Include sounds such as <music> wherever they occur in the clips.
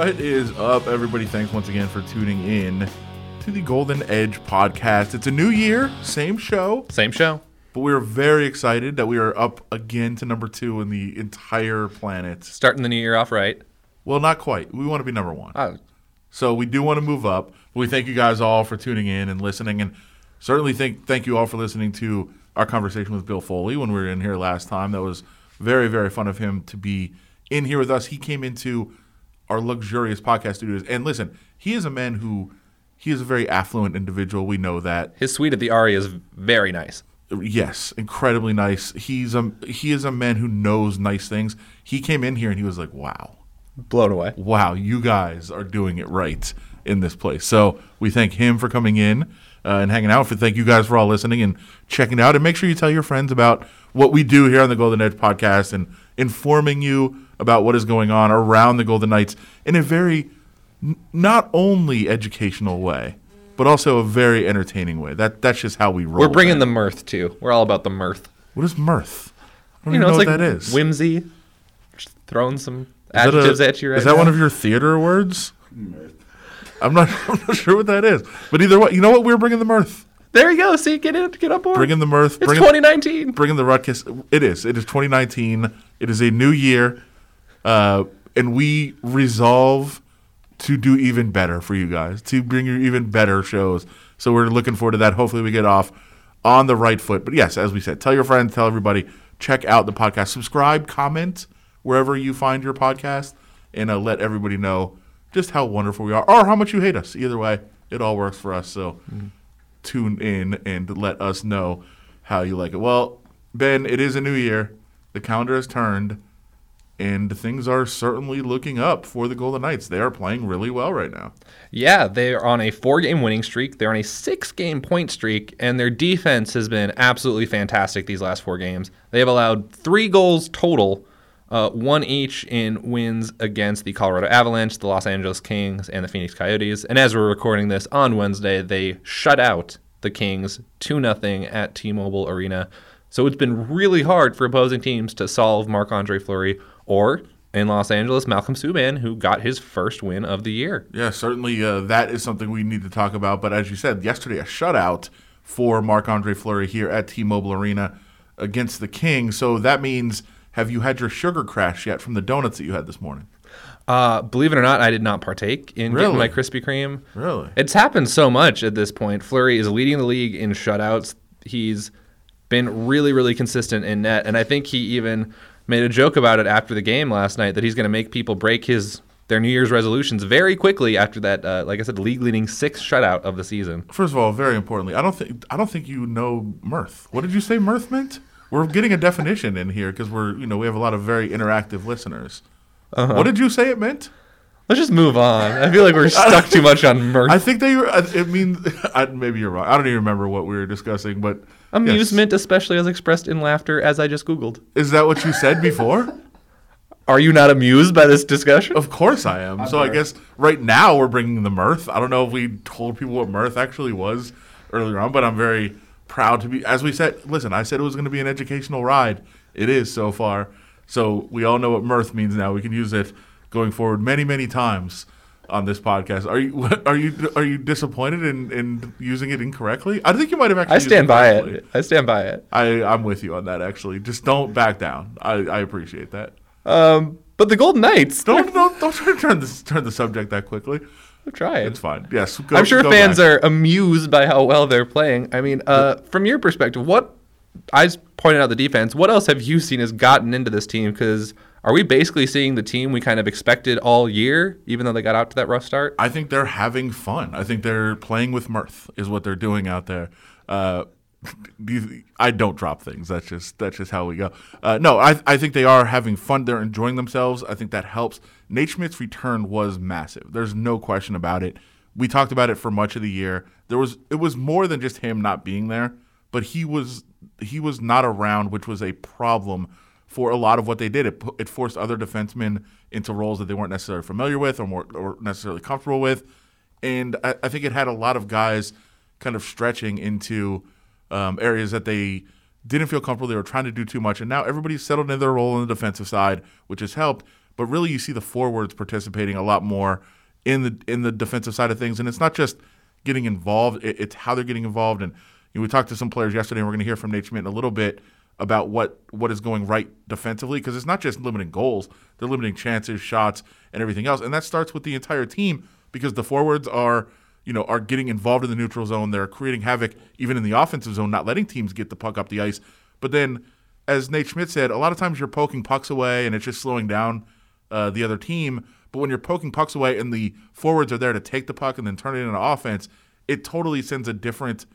What is up, everybody? Thanks once again for tuning in to the Golden Edge podcast. It's a new year, same show, Same show. but we are very excited that we are up again to number two in the entire planet. Starting the new year off right. Well, not quite. We want to be number one. Oh, So we do want to move up. We thank you guys all for tuning in and listening, and certainly thank thank you all for listening to our conversation with Bill Foley when we were in here last time. That was very very fun of him to be in here with us. He came into our luxurious podcast studios, and listen, he is a man who he is a very affluent individual. We know that. his suite at the Aria is very nice. Yes, incredibly nice. He's a he is a man who knows nice things. He came in here and he was like, "Wow, Blown away. wow, you guys are doing it right in this place. So we thank him for coming in uh, and hanging out. For thank you guys for all listening and checking out. And make sure you tell your friends about what we do here on the Golden Edge podcast and informing you about what is going on around the Golden Knights in a very n- not only educational way, but also a very entertaining way. That that's just how we roll. We're bringing man. the mirth too. We're all about the mirth. What is mirth? I don't You even know, know, it's what like that is. whimsy. Just throwing some Is that a- adjectives at you right Is that now. one of your theater words? I'm not. <laughs> I'm not sure what that is. But either way, you know what? We're bringing the mirth. There you go. See, get in, get up board. Bringing the mirth. it's bringing, 2019. bringing the ruckus. It is. It is 2019. It is a new year, uh, and we resolve to do even better for you guys, to bring you even better shows. So we're looking forward to that. Hopefully, we get off on the right foot. But yes, as we said, tell your friends, tell everybody, check out the podcast, subscribe, comment wherever you find your podcast, and uh, let everybody know just how wonderful we are or how much you hate us. Either way, it all works for us. So tune in and let us know how you like it. Well, Ben, it is a new year. The calendar has turned, and things are certainly looking up for the Golden Knights. They are playing really well right now. Yeah, they're on a four-game winning streak. They're on a six-game point streak, and their defense has been absolutely fantastic these last four games. They have allowed three goals total, uh, one each in wins against the Colorado Avalanche, the Los Angeles Kings, and the Phoenix Coyotes. And as we're recording this on Wednesday, they shut out the Kings 2 0 at T Mobile Arena. So it's been really hard for opposing teams to solve Marc Andre Fleury or, in Los Angeles, Malcolm Subban, who got his first win of the year. Yeah, certainly uh, that is something we need to talk about. But as you said, yesterday, a shutout for Marc Andre Fleury here at T Mobile Arena against the Kings. So that means, have you had your sugar crash yet from the donuts that you had this morning? Uh, believe it or not, I did not partake in Really? getting my Krispy Kreme. Really? It's happened so much at this point. Fleury is leading the league in shutouts. He's been really, really consistent in net, and I think he even made a joke about it after the game last night that he's going to make people break his their New Year's resolutions very quickly after that. Uh, like I said, league leading sixth shutout of the season. First of all, very importantly, I don't think I don't think you know mirth. What did you say mirth meant? We're getting a definition in here because we're you know we have a lot of very interactive listeners. Uh-huh. What did you say it meant? Let's just move on. I feel like we're stuck too much on <laughs> mirth. I think they were. It means <laughs> I, maybe you're wrong. I don't even remember what we were discussing, but yes. Amusement, especially as expressed in laughter, as I just Googled. is that what you said before? <laughs> Are you not amused by this discussion? Of course I am. so I guess right now we're bringing the mirth. I don't know if we told people what mirth actually was earlier on, but I'm very proud to be. As we said, listen, I said it was going to be an educational ride. It is so far. So we all know what mirth means now. We can use it going forward many, many times on this podcast. Are you <laughs> are you are you disappointed in, in using it incorrectly? I think you might have actually. I stand by correctly. it. I stand by it. I I'm with you on that. Actually, just don't back down. I, I appreciate that. Um, but the Golden Knights, Don't don't don't try to turn this turn the subject that quickly. they're trying. It's fine. Yes, go- I'm sure fans back. are amused by how well they're playing. I mean, uh, from your perspective, what I just pointed out the defense. What else have you seen has gotten into this team? Because are we basically seeing the team we kind of expected all year, even though they got out to that rough start? I think they're having fun. I think they're playing with mirth is what they're doing out there. Uh, <laughs> I don't drop things. That's just that's just how we go. Uh, no, I I think they are having fun. They're enjoying themselves. I think that helps. Nate Schmidt's return was massive. There's no question about it. We talked about it for much of the year. There was it was more than just him not being there, but he was he was not around, which was a problem for a lot of what they did. It it forced other defensemen into roles that they weren't necessarily familiar with or more or necessarily comfortable with, and I, I think it had a lot of guys kind of stretching into um, areas that they didn't feel comfortable. They were trying to do too much, and now everybody's settled in their role on the defensive side, which has helped. but really you see the forwards participating a lot more in the in the defensive side of things, and it's not just getting involved; it, it's how they're getting involved. And you know, we talked to some players yesterday, and we're going to hear from Nate Schmidt in a little bit about what what is going right defensively because it's not just limiting goals; they're limiting chances, shots, and everything else. And that starts with the entire team because the forwards are you know are getting involved in the neutral zone. They're creating havoc even in the offensive zone, not letting teams get the puck up the ice. But then, as Nate Schmidt said, a lot of times you're poking pucks away and it's just slowing down uh, the other team. But when you're poking pucks away and the forwards are there to take the puck and then turn it into offense, it totally sends a different.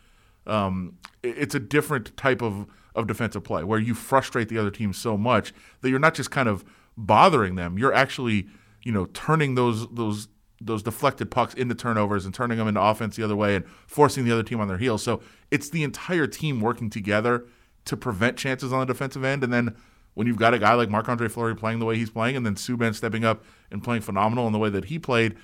Um, it's a different type of, of defensive play where you frustrate the other team so much that you're not just kind of bothering them. You're actually, you know, turning those those those deflected pucks into turnovers and turning them into offense the other way and forcing the other team on their heels. So it's the entire team working together to prevent chances on the defensive end. And then when you've got a guy like Marc Andre Fleury playing the way he's playing, and then Subban stepping up and playing phenomenal in the way that he played,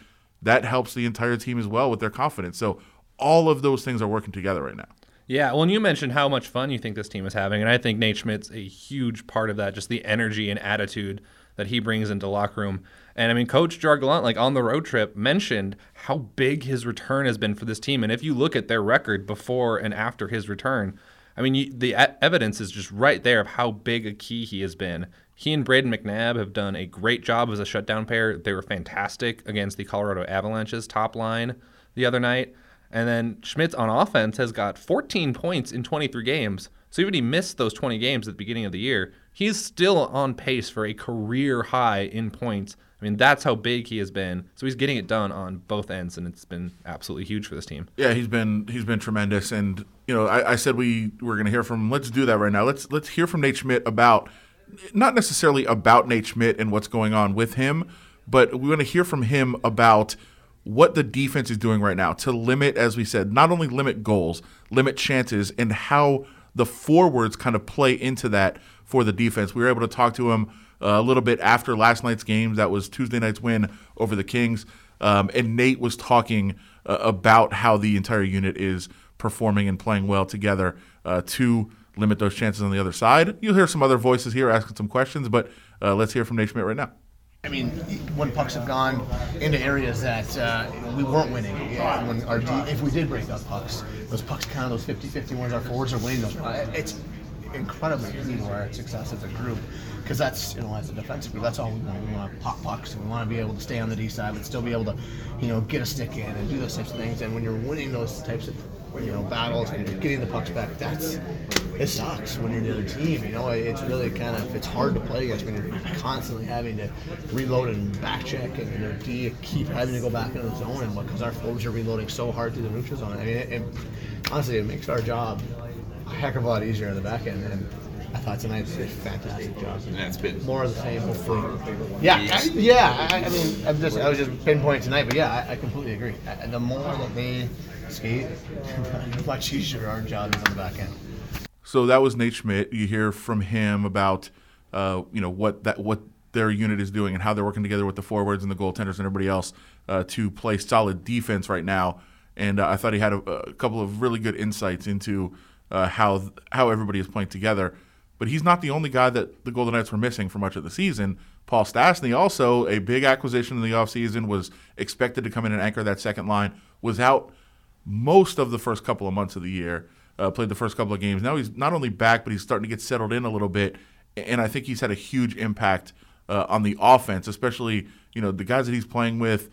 that helps the entire team as well with their confidence. So all of those things are working together right now. Yeah, well, and you mentioned how much fun you think this team is having, and I think Nate Schmidt's a huge part of that, just the energy and attitude that he brings into locker room. And I mean, Coach Gerard Gallant, like on the road trip, mentioned how big his return has been for this team. And if you look at their record before and after his return, I mean, you, the evidence is just right there of how big a key he has been. He and Brayden McNabb have done a great job as a shutdown pair. They were fantastic against the Colorado Avalanche's top line the other night. And then Schmidt on offense has got 14 points in 23 games. So even he missed those 20 games at the beginning of the year, he's still on pace for a career high in points. I mean, that's how big he has been. So he's getting it done on both ends, and it's been absolutely huge for this team. Yeah, he's been he's been tremendous, and you know, I, I said we were going to hear from him. Let's do that right now. Let's let's hear from Nate Schmidt about not necessarily about Nate Schmidt and what's going on with him, but we want to hear from him about what the defense is doing right now to limit, as we said, not only limit goals, limit chances, and how the forwards kind of play into that for the defense. We were able to talk to him uh, a little bit after last night's game. That was Tuesday night's win over the Kings. Um, and Nate was talking uh, about how the entire unit is performing and playing well together uh, to limit those chances on the other side. You'll hear some other voices here asking some questions, but uh, let's hear from Nate Schmidt right now. I mean, when pucks have gone into areas that uh, we weren't winning, when our if we did break up pucks, those pucks of those 50-50 ones, our forwards are winning those. It's incredibly easy to our success as a group because that's you know as a defensive group that's all we want. We want to pop pucks and we want to be able to stay on the D side but still be able to you know get a stick in and do those types of things. And when you're winning those types of you know battles and getting the pucks back, that's it sucks when you're the other team. You know it's really kind of it's hard to play against when you're constantly having to reload and back check and your D keep having to go back into the zone and because our forwards are reloading so hard through the neutral zone. I mean, it, it, honestly, it makes our job a heck of a lot easier in the back end. And I thought tonight did a fantastic job. And that's been more of the same, hopefully. Yeah, I, yeah. I, I, mean, I'm just I was just pinpointing tonight, but yeah, I, I completely agree. I, the more that they skate, <laughs> the much easier our job is on the back end. So that was Nate Schmidt. You hear from him about uh, you know what that what their unit is doing and how they're working together with the forwards and the goaltenders and everybody else uh, to play solid defense right now. And uh, I thought he had a, a couple of really good insights into uh, how how everybody is playing together. But he's not the only guy that the Golden Knights were missing for much of the season. Paul Stastny, also a big acquisition in the offseason, was expected to come in and anchor that second line, was out most of the first couple of months of the year, uh, played the first couple of games. Now he's not only back, but he's starting to get settled in a little bit. And I think he's had a huge impact uh, on the offense, especially, you know, the guys that he's playing with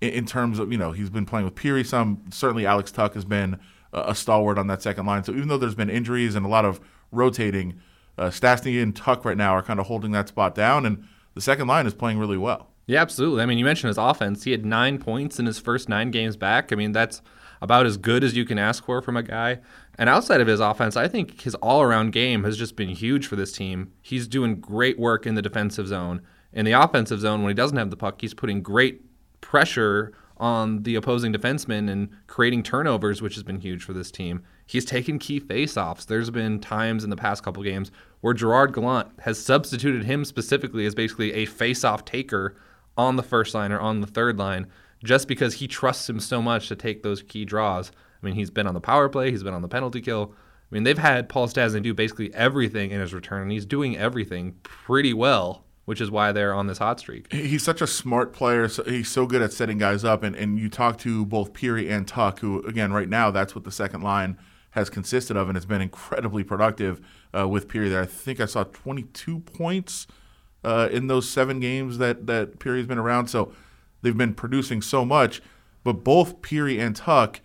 in, terms of, you know, he's been playing with Pirri some. Certainly Alex Tuch has been a stalwart on that second line. So even though there's been injuries and a lot of rotating, uh, Stastny and Tuch right now are kind of holding that spot down, and the second line is playing really well. Yeah, absolutely. I mean, you mentioned his offense. He had nine points in his first nine games back. I mean, that's about as good as you can ask for from a guy. And outside of his offense, I think his all around game has just been huge for this team. He's doing great work in the defensive zone. In the offensive zone, when he doesn't have the puck, he's putting great pressure on the opposing defenseman and creating turnovers, which has been huge for this team. He's taken key faceoffs. There's been times in the past couple games where Gerard Gallant has substituted him specifically as basically a faceoff taker on the first line or on the third line just because he trusts him so much to take those key draws. I mean, he's been on the power play, he's been on the penalty kill. I mean, they've had Paul Stastny do basically everything in his return, and he's doing everything pretty well which is why they're on this hot streak. He's such a smart player. So he's so good at setting guys up. And, and you talk to both Pirri and Tuch, who, again, right now, that's what the second line has consisted of, and it's been incredibly productive uh, with Pirri there. I think I saw 22 points uh, in those seven games that, that Pirri's been around. So they've been producing so much. But both Pirri and Tuch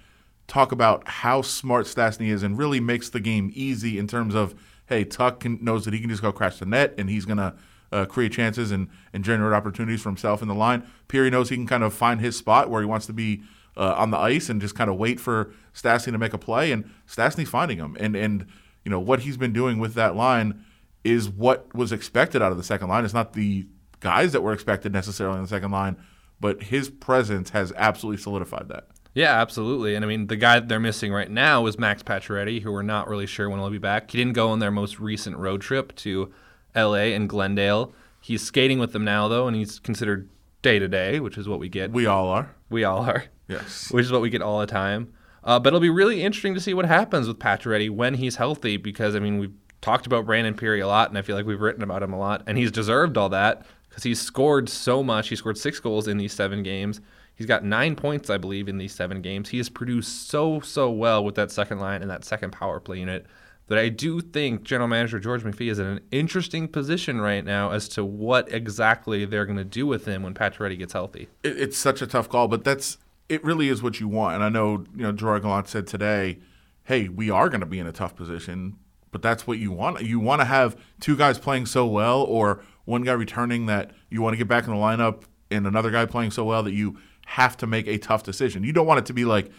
talk about how smart Stastny is and really makes the game easy in terms of, hey, Tuch can, knows that he can just go crash the net and he's going to – uh, create chances and, and generate opportunities for himself in the line. Pirri knows he can kind of find his spot where he wants to be uh, on the ice and just kind of wait for Stastny to make a play, and Stastny's finding him. And and you know what he's been doing with that line is what was expected out of the second line. It's not the guys that were expected necessarily in the second line, but his presence has absolutely solidified that. Yeah, absolutely. And I mean, the guy they're missing right now is Max Pacioretty, who we're not really sure when he'll be back. He didn't go on their most recent road trip to LA and Glendale. He's skating with them now, though, and he's considered day to day, which is what we get. We all are. We all are. Yes. <laughs> Which is what we get all the time. Uh, but it'll be really interesting to see what happens with Pacioretty when he's healthy, because I mean we've talked about Brandon Pirri a lot, and I feel like we've written about him a lot, and he's deserved all that because he's scored so much. He scored six goals in these seven games. He's got nine points, I believe, in these seven games. He has produced so so well with that second line and that second power play unit that I do think General Manager George McPhee is in an interesting position right now as to what exactly they're going to do with him when Pacioretty gets healthy. It, it's such a tough call, but that's it. Really is what you want. And I know you know Gerard Gallant said today, "Hey, we are going to be in a tough position." But that's what you want. You want to have two guys playing so well, or one guy returning that you want to get back in the lineup, and another guy playing so well that you have to make a tough decision. You don't want it to be like,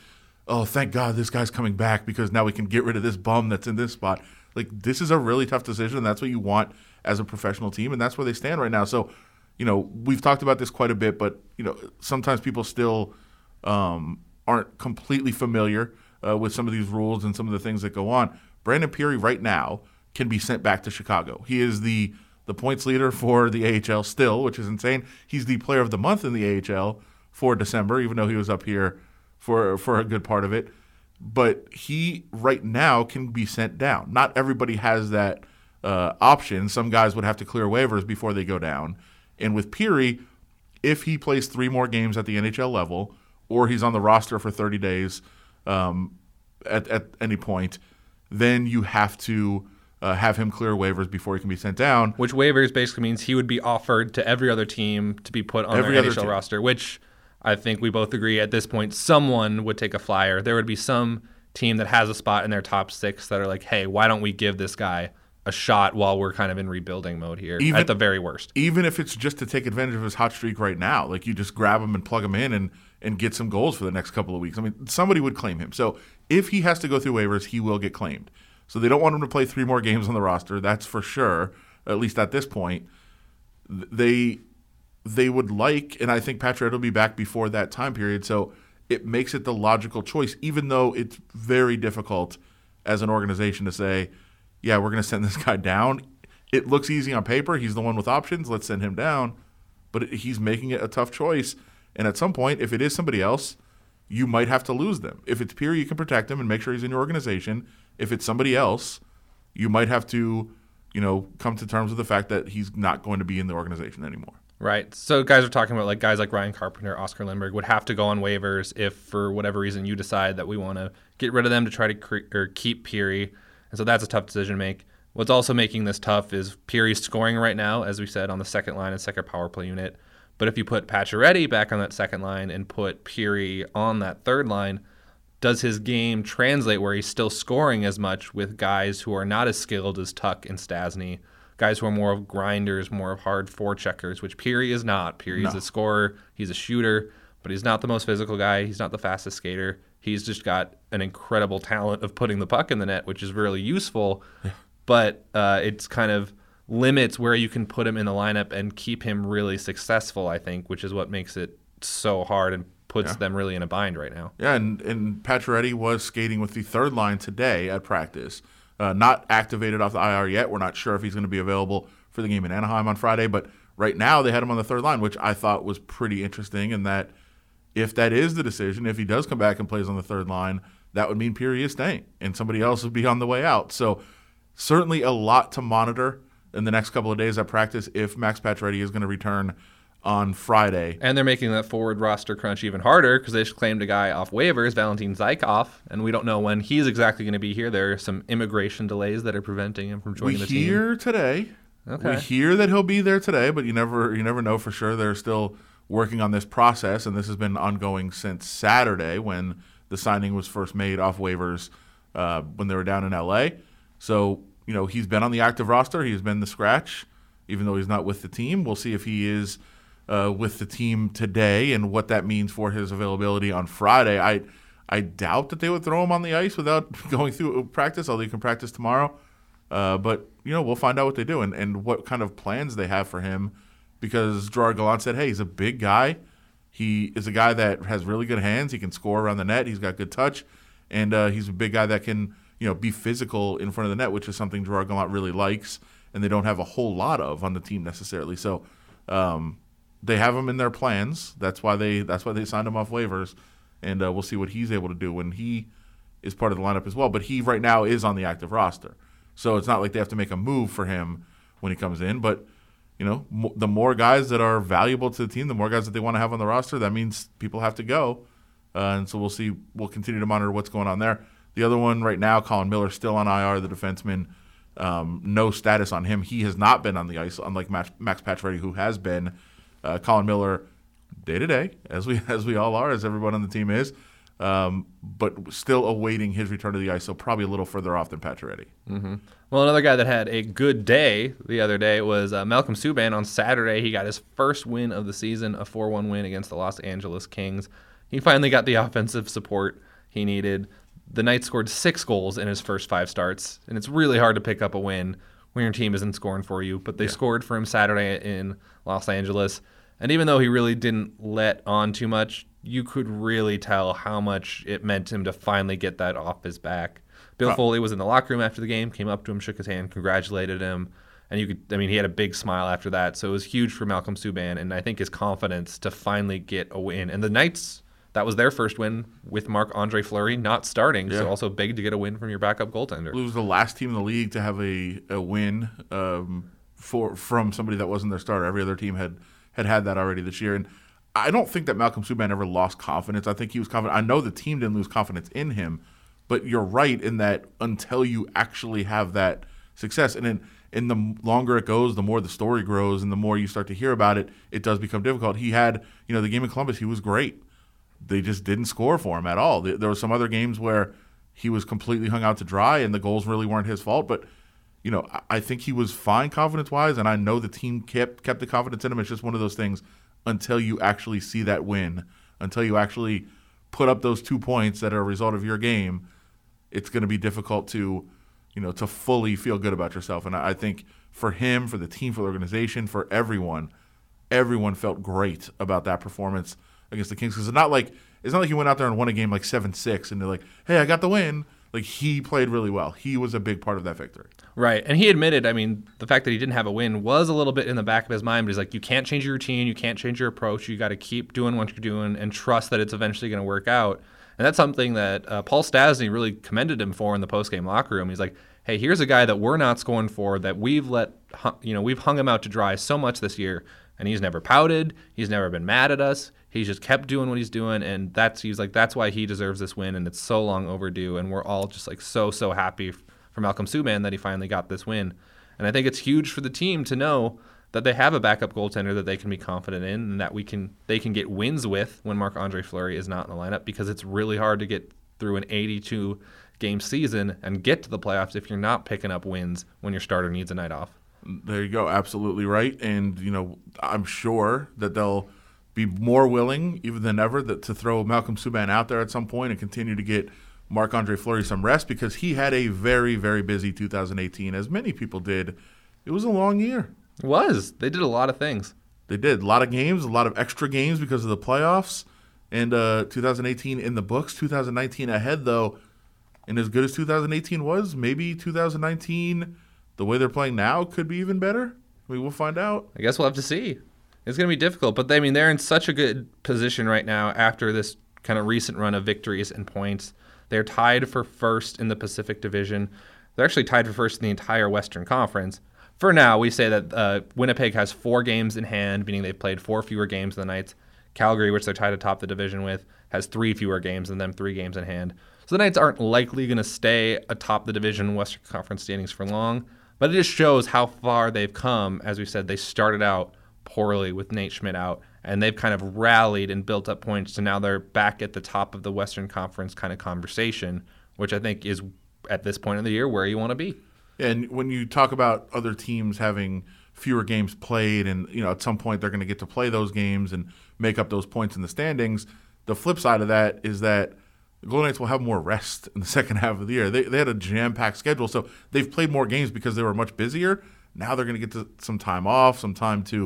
oh, thank God this guy's coming back because now we can get rid of this bum that's in this spot. Like this is a really tough decision. And that's what you want as a professional team, and that's where they stand right now. So, you know, we've talked about this quite a bit, but you know, sometimes people still um, aren't completely familiar uh, with some of these rules and some of the things that go on. Brandon Pirri right now can be sent back to Chicago. He is the the points leader for the AHL still, which is insane. He's the player of the month in the AHL for December, even though he was up here for for a good part of it. But he right now can be sent down. Not everybody has that uh, option. Some guys would have to clear waivers before they go down. And with Pirri, if he plays three more games at the NHL level, or he's on the roster for 30 days um, at, at any point, then you have to uh, have him clear waivers before he can be sent down. Which waivers basically means he would be offered to every other team to be put on every their NHL team. roster, which I think we both agree at this point someone would take a flyer. There would be some team that has a spot in their top six that are like, hey, why don't we give this guy a shot while we're kind of in rebuilding mode here even, at the very worst? Even if it's just to take advantage of his hot streak right now, like you just grab him and plug him in and and get some goals for the next couple of weeks. I mean, somebody would claim him. So if he has to go through waivers, he will get claimed. So they don't want him to play three more games on the roster. That's for sure. At least at this point, they they would like, and I think Patrick will be back before that time period. So it makes it the logical choice, even though it's very difficult as an organization to say, yeah, we're going to send <laughs> this guy down. It looks easy on paper. He's the one with options. Let's send him down. But he's making it a tough choice. And at some point, if it is somebody else, you might have to lose them. If it's Pirri, you can protect him and make sure he's in your organization. If it's somebody else, you might have to, you know, come to terms with the fact that he's not going to be in the organization anymore. Right. So guys are talking about like guys like Ryan Carpenter, Oscar Lindberg would have to go on waivers if for whatever reason you decide that we want to get rid of them to try to cre- or keep Pirri. And so that's a tough decision to make. What's also making this tough is Pirri's scoring right now, as we said, on the second line and second power play unit. But if you put Pacioretty back on that second line and put Pirri on that third line, does his game translate where he's still scoring as much with guys who are not as skilled as Tuch and Stastny? Guys who are more of grinders, more of hard forecheckers, which Pirri is not. Pirri no. is a scorer, he's a shooter, but he's not the most physical guy. He's not the fastest skater. He's just got an incredible talent of putting the puck in the net, which is really useful. but uh, it's kind of limits where you can put him in the lineup and keep him really successful. I think, which is what makes it so hard and puts yeah. them really in a bind right now. Yeah, and and Pacioretty was skating with the third line today at practice. Uh, not activated off the IR yet. We're not sure if he's going to be available for the game in Anaheim on Friday, but right now they had him on the third line, which I thought was pretty interesting. And that if that is the decision, if he does come back and plays on the third line, that would mean Pirri is staying and somebody else would be on the way out. So certainly a lot to monitor in the next couple of days at practice if Max Pacioretty is going to return on Friday. And they're making that forward roster crunch even harder because they just claimed a guy off waivers, Valentin Zykov, and we don't know when he's exactly going to be here. There are some immigration delays that are preventing him from joining we the team. hear today. Okay. We hear that he'll be there today, but you never you never know for sure. They're still working on this process, and this has been ongoing since Saturday when the signing was first made off waivers uh, when they were down in LA. So you know he's been on the active roster. He's been the scratch, even though he's not with the team. We'll see if he is uh, with the team today and what that means for his availability on Friday. I I doubt that they would throw him on the ice without <laughs> going through practice, although he can practice tomorrow. Uh, but you know, we'll find out what they do and, and what kind of plans they have for him, because Gerard Gallant said, "Hey, he's a big guy. He is a guy that has really good hands. He can score around the net. He's got good touch, and uh, he's a big guy that can you know be physical in front of the net, which is something Gerard Gallant really likes, and they don't have a whole lot of on the team necessarily. So." Um, they have him in their plans. That's why they that's why they signed him off waivers, and uh, we'll see what he's able to do when he is part of the lineup as well. But he right now is on the active roster, so it's not like they have to make a move for him when he comes in. But you know, mo- the more guys that are valuable to the team, the more guys that they want to have on the roster. That means people have to go, uh, and so we'll see. We'll continue to monitor what's going on there. The other one right now, Colin Miller, still on IR, the defenseman. Um, no status on him. He has not been on the ice, unlike Max, Max Pacioretty, who has been. Uh, Colin Miller, day to day, as we <laughs> as we all are, as everyone on the team is, um, but still awaiting his return to the ice. So probably a little further off than Pacioretty. Well, another guy that had a good day the other day was uh, Malcolm Subban. On Saturday, he got his first win of the season, a 4 1 win against the Los Angeles Kings. He finally got the <laughs> offensive support he needed. The Knights scored six goals in his first five starts, and it's really hard to pick up a win when your team isn't scoring for you. But they scored for him Saturday in Los Angeles. And even though he really didn't let on too much, you could really tell how much it meant to him to finally get that off his back. Bill Foley was in the locker room after the game, came up to him, shook his hand, congratulated him. And you could, I mean, he had a big smile after that. So it was huge for Malcolm Subban. And I think his confidence to finally get a win. And the Knights, that was their first win with Marc Andre Fleury not starting. Yeah. So also big to get a win from your backup goaltender. It was the last team in the league to have a, a win um, for from somebody that wasn't their starter. Every other team had had had that already this year, and I don't think that Malcolm Subban ever lost confidence. I think he was confident. I know the team didn't lose confidence in him, but you're right in that until you actually have that success, and then and the longer it goes, the more the story grows, and the more you start to hear about it, it does become difficult. He had, you know, the game in Columbus, he was great. They just didn't score for him at all. There were some other games where he was completely hung out to dry, and the goals really weren't his fault. But you know, I- think he was fine confidence wise, and I know the team kept kept the confidence in him. It's just one of those things until you actually see that win, until you actually put up those two points that are a result of your game, it's going to be difficult to, you know, to fully feel good about yourself. And I think for him, for the team, for the organization, for everyone, everyone felt great about that performance against the Kings because it's not like it's not like he went out there and won a game like seven six and they're like, hey, I got the win. Like he played really well. He was a big part of that victory. Right. And he admitted, I mean, the fact that he didn't have a win was a little bit in the back of his mind, but he's like, you can't change your routine. You can't change your approach. You got to keep doing what you're doing and trust that it's eventually going to work out. And that's something that uh, Paul Stastny really commended him for in the postgame locker room. He's like, hey, here's a guy that we're not scoring for, that we've let, you know, we've hung him out to dry so much this year. And he's never pouted. He's never been mad at us. He's just kept doing what he's doing, and that's he's like that's why he deserves this win, and it's so long overdue, and we're all just like so so happy for Malcolm Subban that he finally got this win. And I think it's huge for the team to know that they have a backup goaltender that they can be confident in and that we can they can get wins with when Marc Andre Fleury is not in the lineup because it's really hard to get through an 82 game season and get to the playoffs if you're not picking up wins when your starter needs a night off. There you go, absolutely right. And you know, I'm sure that they'll be more willing, even than ever, that to throw Malcolm Subban out there at some point and continue to get Marc Andre Fleury some rest because he had a very, very busy 2018, as many people did. It was a long year. It was. They did a lot of things. They did a lot of games, a lot of extra games because of the playoffs, and uh, 2018 in the books. 2019 ahead though, and as good as 2018 was, maybe 2019, the way they're playing now, could be even better. We will find out. I guess we'll have to see. It's going to be difficult, but they, I mean, they're in such a good position right now after this kind of recent run of victories and points. They're tied for first in the Pacific Division. They're actually tied for first in the entire Western Conference. for now, we say that uh, Winnipeg has four games in hand, meaning they've played four fewer games than the Knights. Calgary, which they're tied atop the division with, has three fewer games than them, three games in hand. So the Knights aren't likely going to stay atop the division Western Conference standings for long, but it just shows how far they've come. As we said, they started out poorly with Nate Schmidt out, and they've kind of rallied and built up points to now they're back at the top of the Western Conference kind of conversation, which I think is at this point of the year where you want to be. And when you talk about other teams having fewer games played, and you know at some point they're going to get to play those games and make up those points in the standings. The flip side of that is that the Golden Knights will have more rest in the <laughs> second half of the year. They, they had a jam packed schedule, so they've played more games because they were much busier. Now they're going to get some time off, some time to,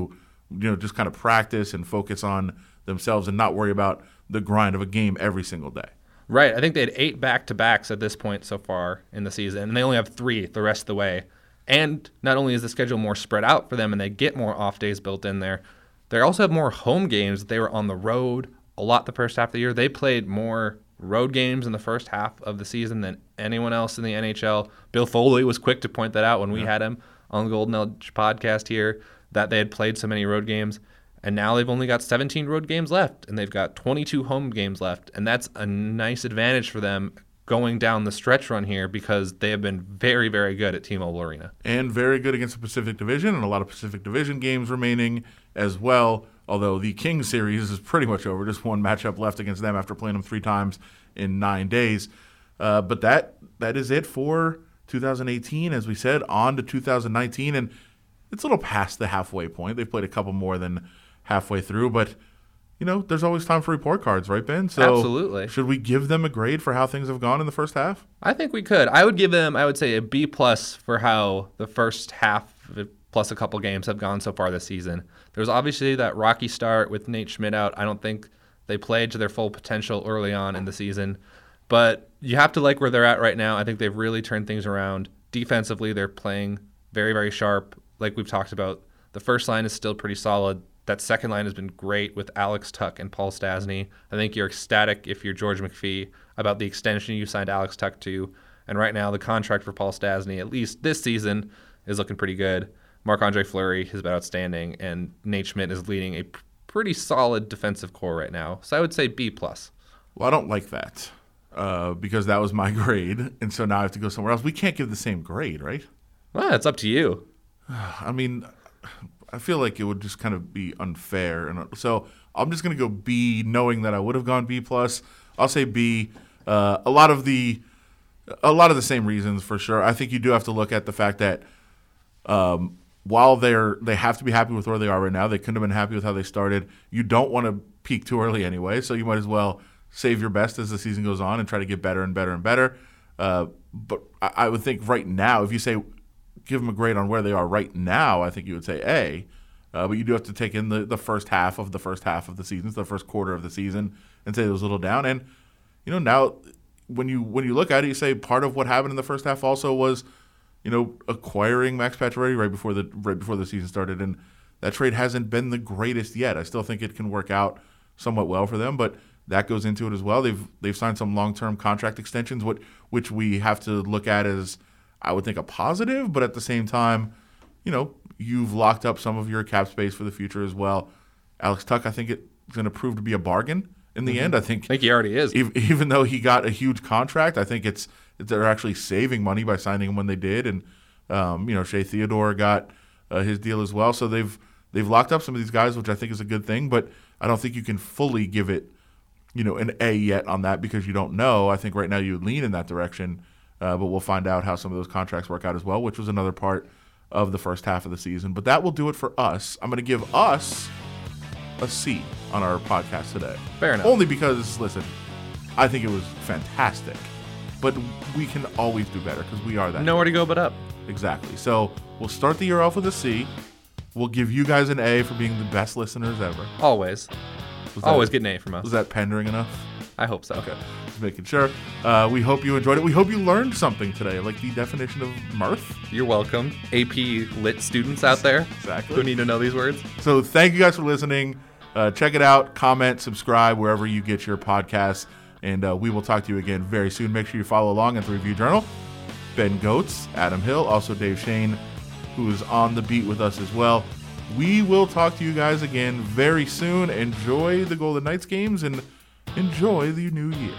you know, just kind of practice and focus on themselves and not worry about the grind of a game every single day. Right. I think they had eight back to backs at this point so far in the season, and they only have three the rest of the way. And not only is the schedule more spread out for them and they get more off days built in there, they also have more home games. They were on the road a lot the first half of the year. They played more road games in the first half of the season than anyone else in the NHL. Bill Foley was quick to point that out when we yeah. had him on the Golden Edge podcast here that they had played so many road games. And now they've only got 17 road games left and they've got 22 home games left. And that's a nice advantage for them going down the stretch run here because they have been very, very good at T-Mobile Arena. And very good against the Pacific Division and a lot of Pacific Division games remaining as well. Although the King series is pretty much over, just one matchup left against them after playing them three times in nine days. Uh, but that that is it for 2018. As we said, on to 2019, and it's a little past the halfway point. They've played a couple more than halfway through, but you know, there's always time for report cards, right, Ben? So Absolutely. Should we give them a grade for how things have gone in the first half? I think we could. I would give them, I would say, a B plus for how the first half plus a couple games have gone so far this season. There was obviously that rocky start with Nate Schmidt out. I don't think they played to their full potential early on in the season, but you have to like where they're at right now. I think they've really turned things around. Defensively, they're playing very, very sharp. Like we've talked about, the first line is still pretty solid. That second line has been great with Alex Tuch and Paul Stastny. I think you're ecstatic if you're George McPhee about the extension you signed Alex Tuch to. And right now, the contract for Paul Stastny, at least this season, is looking pretty good. Marc Andre Fleury has been outstanding, and Nate Schmidt is leading a pretty solid defensive core right now. So I would say B plus. Well, I don't like that uh, because that was my <laughs> grade, and so now I have to go somewhere else. We can't give the same grade, right? Well, it's up to you. <sighs> I mean, I feel like it would just kind of be unfair, and so I'm just going to go B, knowing that I would have gone B plus. I'll say B. Uh, a lot of the a lot of the same reasons for sure. I think you do have to look at the fact that um, while they're they have to be happy with where they are right now, they couldn't have been happy with how they started. You don't want to peak too early anyway, so you might as well save your best as the season goes on and try to get better and better and better. Uh, but I, I would think right now, if you say give them a grade on where they are right now, I think you would say A. Uh, but you do have to take in the, the first half of the first half of the season, the first quarter of the season, and say it was a little down. And you know now, when you when you look at it, you say part of what happened in the first half also was, you know, acquiring Max Pacioretty right before the right before the season started, and that trade hasn't been the greatest yet. I still think it can work out somewhat well for them, but that goes into it as well. They've they've signed some long term contract extensions, which which we have to look at as I would think a positive, but at the same time, you know, you've locked up some of your cap space for the future as well. Alex Tuch, I think it's going to prove to be a bargain in the mm-hmm. end. I think. I think he already is. Even, even though he got a huge contract, I think it's they're actually saving money by signing him when they did, and um, you know, Shea Theodore got uh, his deal as well. So they've they've locked up some of these guys, which I think is a good thing. But I don't think you can fully give it, you know, an A yet on that because you don't know. I think right now you would lean in that direction. Uh, but we'll find out how some of those contracts work out as well, which was another part of the first half of the season. But that will do it for us. I'm going to give us a C on our podcast today. Fair enough. Only because, listen, I think it was fantastic. But we can always do better because we are that. Nowhere good. to go but up. Exactly. So we'll start the year off with a C. We'll give you guys an A for being the best listeners ever. Always. Always get an A from us. Was that pandering enough? I hope so. Okay, just making sure. Uh, we hope you enjoyed it. We hope you learned something today, like the definition of mirth. You're welcome, AP Lit students out there exactly. who need to know these words. So thank you guys for listening. Uh, check it out, comment, subscribe wherever you get your podcasts, and uh, we will talk to you again very soon. Make sure you follow along at the Review Journal. Ben Gotz, Adam Hill, also Dave Schoen, who is on the beat with us as well. We will talk to you guys again very soon. Enjoy the Golden Knights games and enjoy the new year.